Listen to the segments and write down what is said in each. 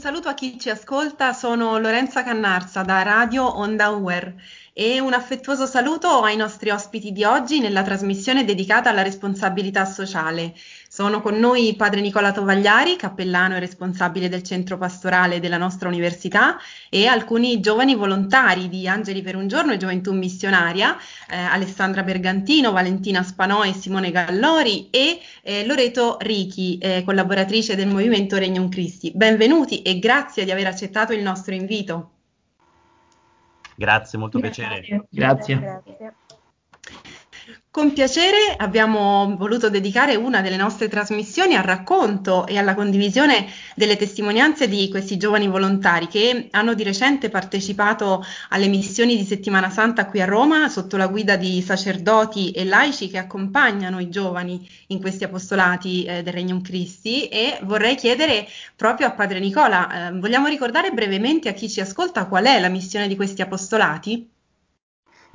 saluto a chi ci ascolta, sono Lorenza Cannarza da Radio Onda Aware e un affettuoso saluto ai nostri ospiti di oggi nella trasmissione dedicata alla responsabilità sociale. Sono con noi padre Nicola Tovagliari, cappellano e responsabile del centro pastorale della nostra università e alcuni giovani volontari di Angeli per un giorno e Gioventù Missionaria, eh, Alessandra Bergantino, Valentina Spanò e Simone Gallori e eh, Loreto Richi, eh, collaboratrice del movimento Regnum Christi. Benvenuti e grazie di aver accettato il nostro invito. Grazie, molto Grazie. piacere. Grazie. Grazie. Con piacere abbiamo voluto dedicare una delle nostre trasmissioni al racconto e alla condivisione delle testimonianze di questi giovani volontari che hanno di recente partecipato alle missioni di Settimana Santa qui a Roma sotto la guida di sacerdoti e laici che accompagnano i giovani in questi apostolati eh, del Regnum Christi e vorrei chiedere proprio a Padre Nicola, eh, vogliamo ricordare brevemente a chi ci ascolta qual è la missione di questi apostolati?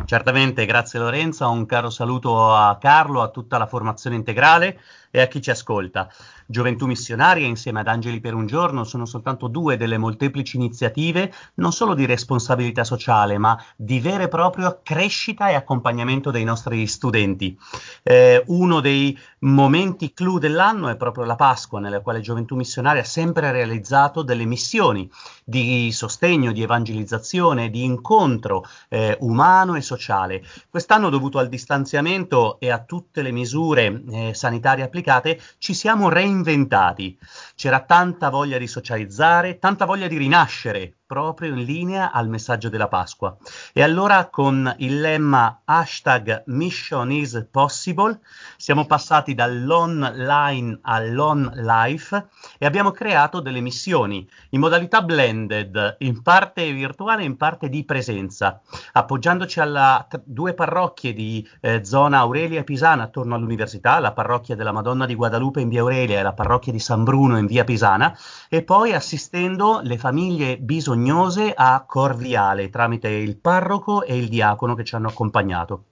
Certamente, grazie Lorenzo, un caro saluto a Carlo, a tutta la formazione integrale e a chi ci ascolta. Gioventù Missionaria insieme ad Angeli per un giorno sono soltanto due delle molteplici iniziative non solo di responsabilità sociale, ma di vera e propria crescita e accompagnamento dei nostri studenti. Eh, uno dei momenti clou dell'anno è proprio la Pasqua, nella quale Gioventù Missionaria ha sempre realizzato delle missioni di sostegno, di evangelizzazione, di incontro eh, umano e sociale. Quest'anno, dovuto al distanziamento e a tutte le misure eh, sanitarie applicate, ci siamo reinventati. C'era tanta voglia di socializzare, tanta voglia di rinascere, proprio in linea al messaggio della Pasqua. E allora con il lemma hashtag Mission is Possible siamo passati dall'online all'on life e abbiamo creato delle missioni in modalità blended, in parte virtuale e in parte di presenza, appoggiandoci alle t- due parrocchie di eh, zona Aurelia e Pisana attorno all'università, la parrocchia della Madonna di Guadalupe in via Aurelia e la parrocchia di San Bruno in via Pisana, e poi assistendo le famiglie bisognose bisognose a Corviale tramite il parroco e il diacono che ci hanno accompagnato.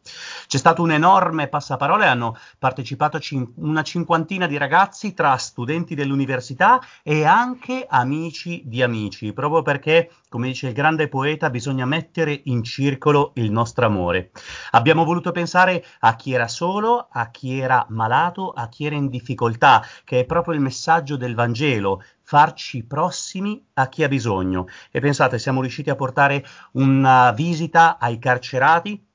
C'è stato un enorme passaparola e hanno partecipato cin- una cinquantina di ragazzi tra studenti dell'università e anche amici di amici, proprio perché, come dice il grande poeta, bisogna mettere in circolo il nostro amore. Abbiamo voluto pensare a chi era solo, a chi era malato, a chi era in difficoltà, che è proprio il messaggio del Vangelo, farci prossimi a chi ha bisogno. E pensate, siamo riusciti a portare una visita ai carcerati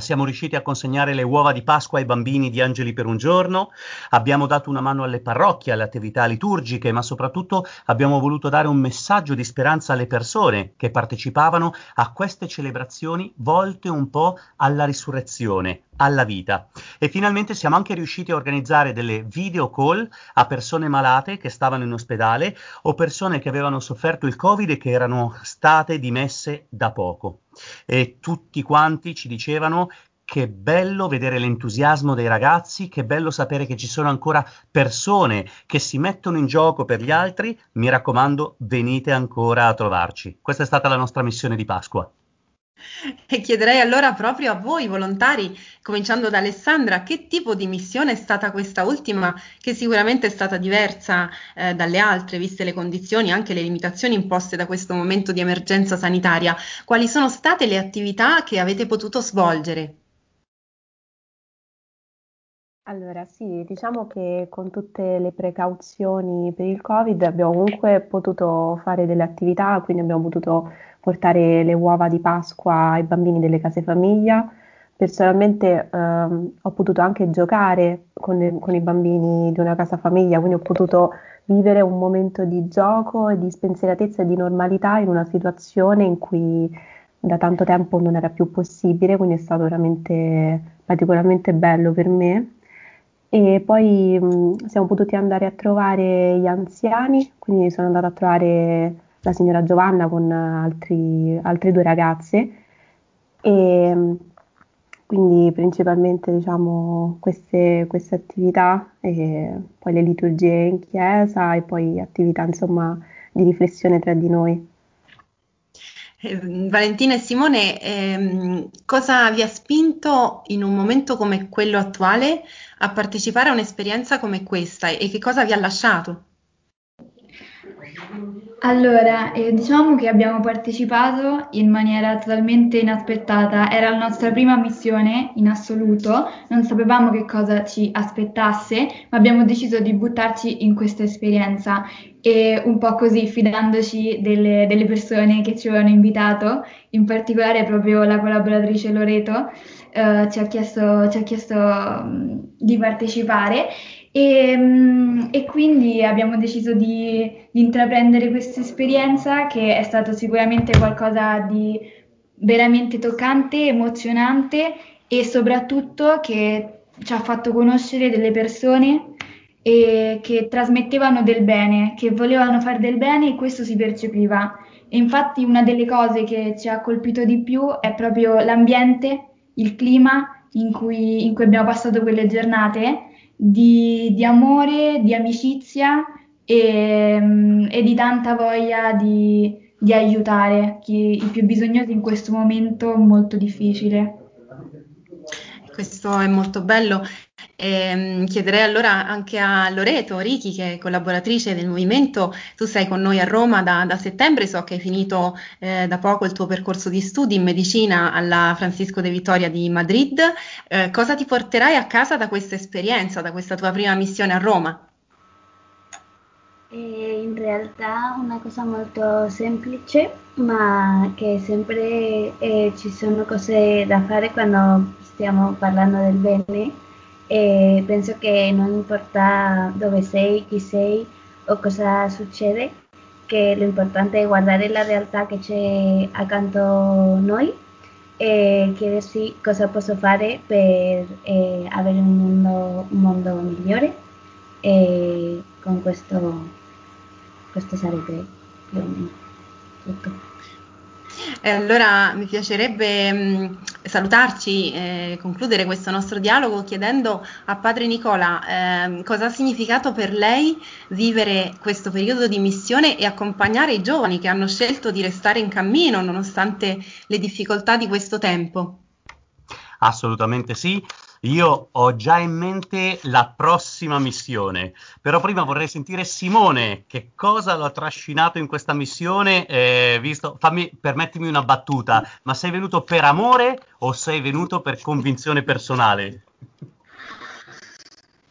siamo riusciti a consegnare le uova di Pasqua ai bambini di Angeli per un giorno, abbiamo dato una mano alle parrocchie, alle attività liturgiche, ma soprattutto abbiamo voluto dare un messaggio di speranza alle persone che partecipavano a queste celebrazioni volte un po' alla risurrezione, alla vita. E finalmente siamo anche riusciti a organizzare delle video call a persone malate che stavano in ospedale o persone che avevano sofferto il Covid e che erano state dimesse da poco e tutti quanti ci dicevano che bello vedere l'entusiasmo dei ragazzi, che bello sapere che ci sono ancora persone che si mettono in gioco per gli altri. Mi raccomando, venite ancora a trovarci. Questa è stata la nostra missione di Pasqua. E chiederei allora proprio a voi volontari, cominciando da Alessandra, che tipo di missione è stata questa ultima, che sicuramente è stata diversa eh, dalle altre, viste le condizioni, anche le limitazioni imposte da questo momento di emergenza sanitaria. Quali sono state le attività che avete potuto svolgere? Allora, sì, diciamo che con tutte le precauzioni per il Covid abbiamo comunque potuto fare delle attività, quindi abbiamo potuto portare le uova di Pasqua ai bambini delle case famiglia. Personalmente ehm, ho potuto anche giocare con, con, i bambini di una casa famiglia, quindi ho potuto vivere un momento di gioco e di spensieratezza e di normalità in una situazione in cui da tanto tempo non era più possibile, quindi è stato veramente particolarmente bello per me. E poi mh, siamo potuti andare a trovare gli anziani, quindi sono andata a trovare la signora Giovanna con altri, altre due ragazze e quindi principalmente diciamo queste, queste attività poi le liturgie in chiesa e poi attività insomma di riflessione tra di noi. Eh, Valentina e Simone, ehm, cosa vi ha spinto in un momento come quello attuale a partecipare a un'esperienza come questa e che cosa vi ha lasciato? Allora, eh, diciamo che abbiamo partecipato in maniera totalmente inaspettata, era la nostra prima missione in assoluto, non sapevamo che cosa ci aspettasse, ma abbiamo deciso di buttarci in questa esperienza. E un po' così fidandoci delle, delle persone che ci avevano invitato, in particolare proprio la collaboratrice Loreto eh, ci ha chiesto, ci ha chiesto um, di partecipare e, um, e, quindi abbiamo deciso di, di intraprendere questa esperienza che è stato sicuramente qualcosa di veramente toccante, emozionante e soprattutto che ci ha fatto conoscere delle persone e che trasmettevano del bene, che volevano fare del bene e questo si percepiva. E infatti una delle cose che ci ha colpito di più è proprio l'ambiente, il clima in cui, in cui abbiamo passato quelle giornate di, di amore, di amicizia e, e, di tanta voglia di, di aiutare chi, i più bisognosi in questo momento molto difficile. Questo è molto bello e, ehm, chiederei allora anche a Loreto Richi, che è collaboratrice del movimento, tu sei con noi a Roma da, da settembre, so che hai finito eh, da poco il tuo percorso di studi in medicina alla Francisco de Vitoria di Madrid. Eh, cosa ti porterai a casa da questa esperienza, da questa tua prima missione a Roma? In realtà una cosa molto semplice, ma che sempre eh, ci sono cose da fare quando stiamo parlando del bene e penso che non importa dove sei, chi sei o cosa succede, che l'importante è guardare la realtà che c'è accanto a noi e chiedersi cosa posso fare per eh, avere un mondo, un mondo migliore e con questo, questo sarebbe più o meno tutto. E allora mi piacerebbe mh, salutarci e concludere questo nostro dialogo chiedendo a Padre Nicola eh, cosa ha significato per lei vivere questo periodo di missione e accompagnare i giovani che hanno scelto di restare in cammino nonostante le difficoltà di questo tempo. Assolutamente sì. Io ho già in mente la prossima missione, però prima vorrei sentire Simone, che cosa lo ha trascinato in questa missione? Eh, visto, fammi, permettimi una battuta, ma sei venuto per amore o sei venuto per convinzione personale?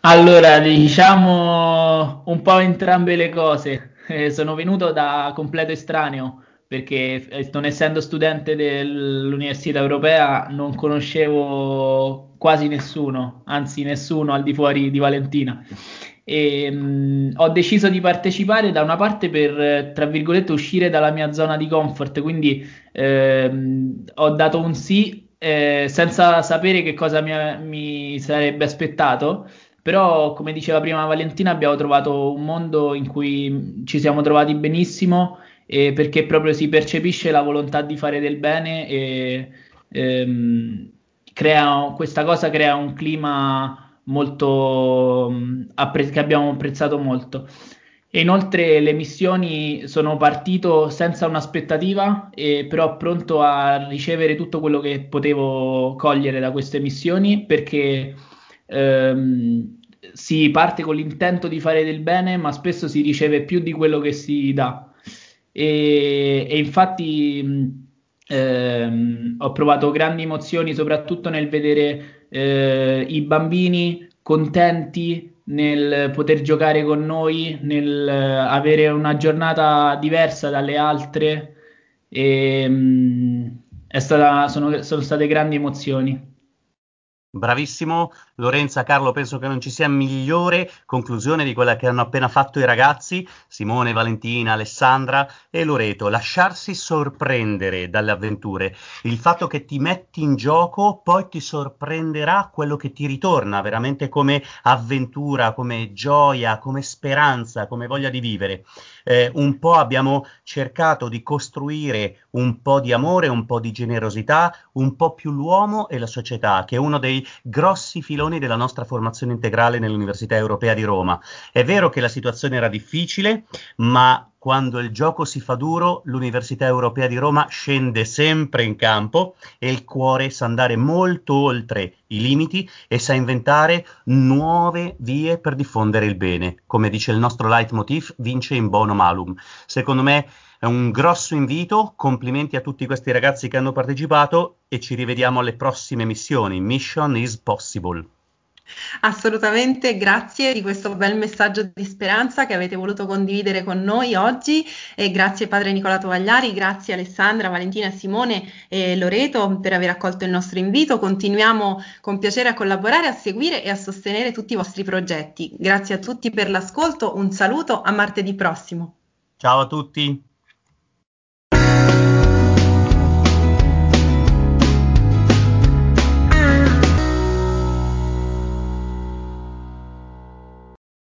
Allora, diciamo un po' entrambe le cose. Eh, sono venuto da completo estraneo perché eh, non essendo studente dell'Università Europea non conoscevo quasi nessuno, anzi nessuno al di fuori di Valentina. E, mh, ho deciso di partecipare da una parte per, tra virgolette, uscire dalla mia zona di comfort, quindi ehm, ho dato un sì eh, senza sapere che cosa mi, mi sarebbe aspettato però come diceva prima Valentina abbiamo trovato un mondo in cui ci siamo trovati benissimo e perché proprio si percepisce la volontà di fare del bene e ehm, crea, questa cosa crea un clima molto appre- che abbiamo apprezzato molto. E inoltre le missioni sono partito senza un'aspettativa, e però pronto a ricevere tutto quello che potevo cogliere da queste missioni perché ehm, si parte con l'intento di fare del bene, ma spesso si riceve più di quello che si dà e, e infatti ehm, ho provato grandi emozioni soprattutto nel vedere eh, i bambini contenti nel poter giocare con noi, nel avere una giornata diversa dalle altre e mh, stata, sono, sono state grandi emozioni. Bravissimo Lorenza, Carlo, penso che non ci sia migliore conclusione di quella che hanno appena fatto i ragazzi, Simone, Valentina, Alessandra e Loreto, lasciarsi sorprendere dalle avventure. Il fatto che ti metti in gioco poi ti sorprenderà quello che ti ritorna veramente come avventura, come gioia, come speranza, come voglia di vivere. Eh, un po' abbiamo cercato di costruire un po' di amore, un po' di generosità, un po' più l'uomo e la società, che è uno dei grossi filoni della nostra formazione integrale nell'Università Europea di Roma. È vero che la situazione era difficile, ma quando il gioco si fa duro, l'Università Europea di Roma scende sempre in campo e il cuore sa andare molto oltre i limiti e sa inventare nuove vie per diffondere il bene. Come dice il nostro leitmotiv, vince in bono malum. Secondo me è un grosso invito, complimenti a tutti questi ragazzi che hanno partecipato e ci rivediamo alle prossime missioni. Mission is possible. Assolutamente, grazie di questo bel messaggio di speranza che avete voluto condividere con noi oggi e grazie padre Nicola Tovagliari, grazie Alessandra, Valentina, Simone e Loreto per aver accolto il nostro invito. Continuiamo con piacere a collaborare, a seguire e a sostenere tutti i vostri progetti. Grazie a tutti per l'ascolto, un saluto, a martedì prossimo. Ciao a tutti.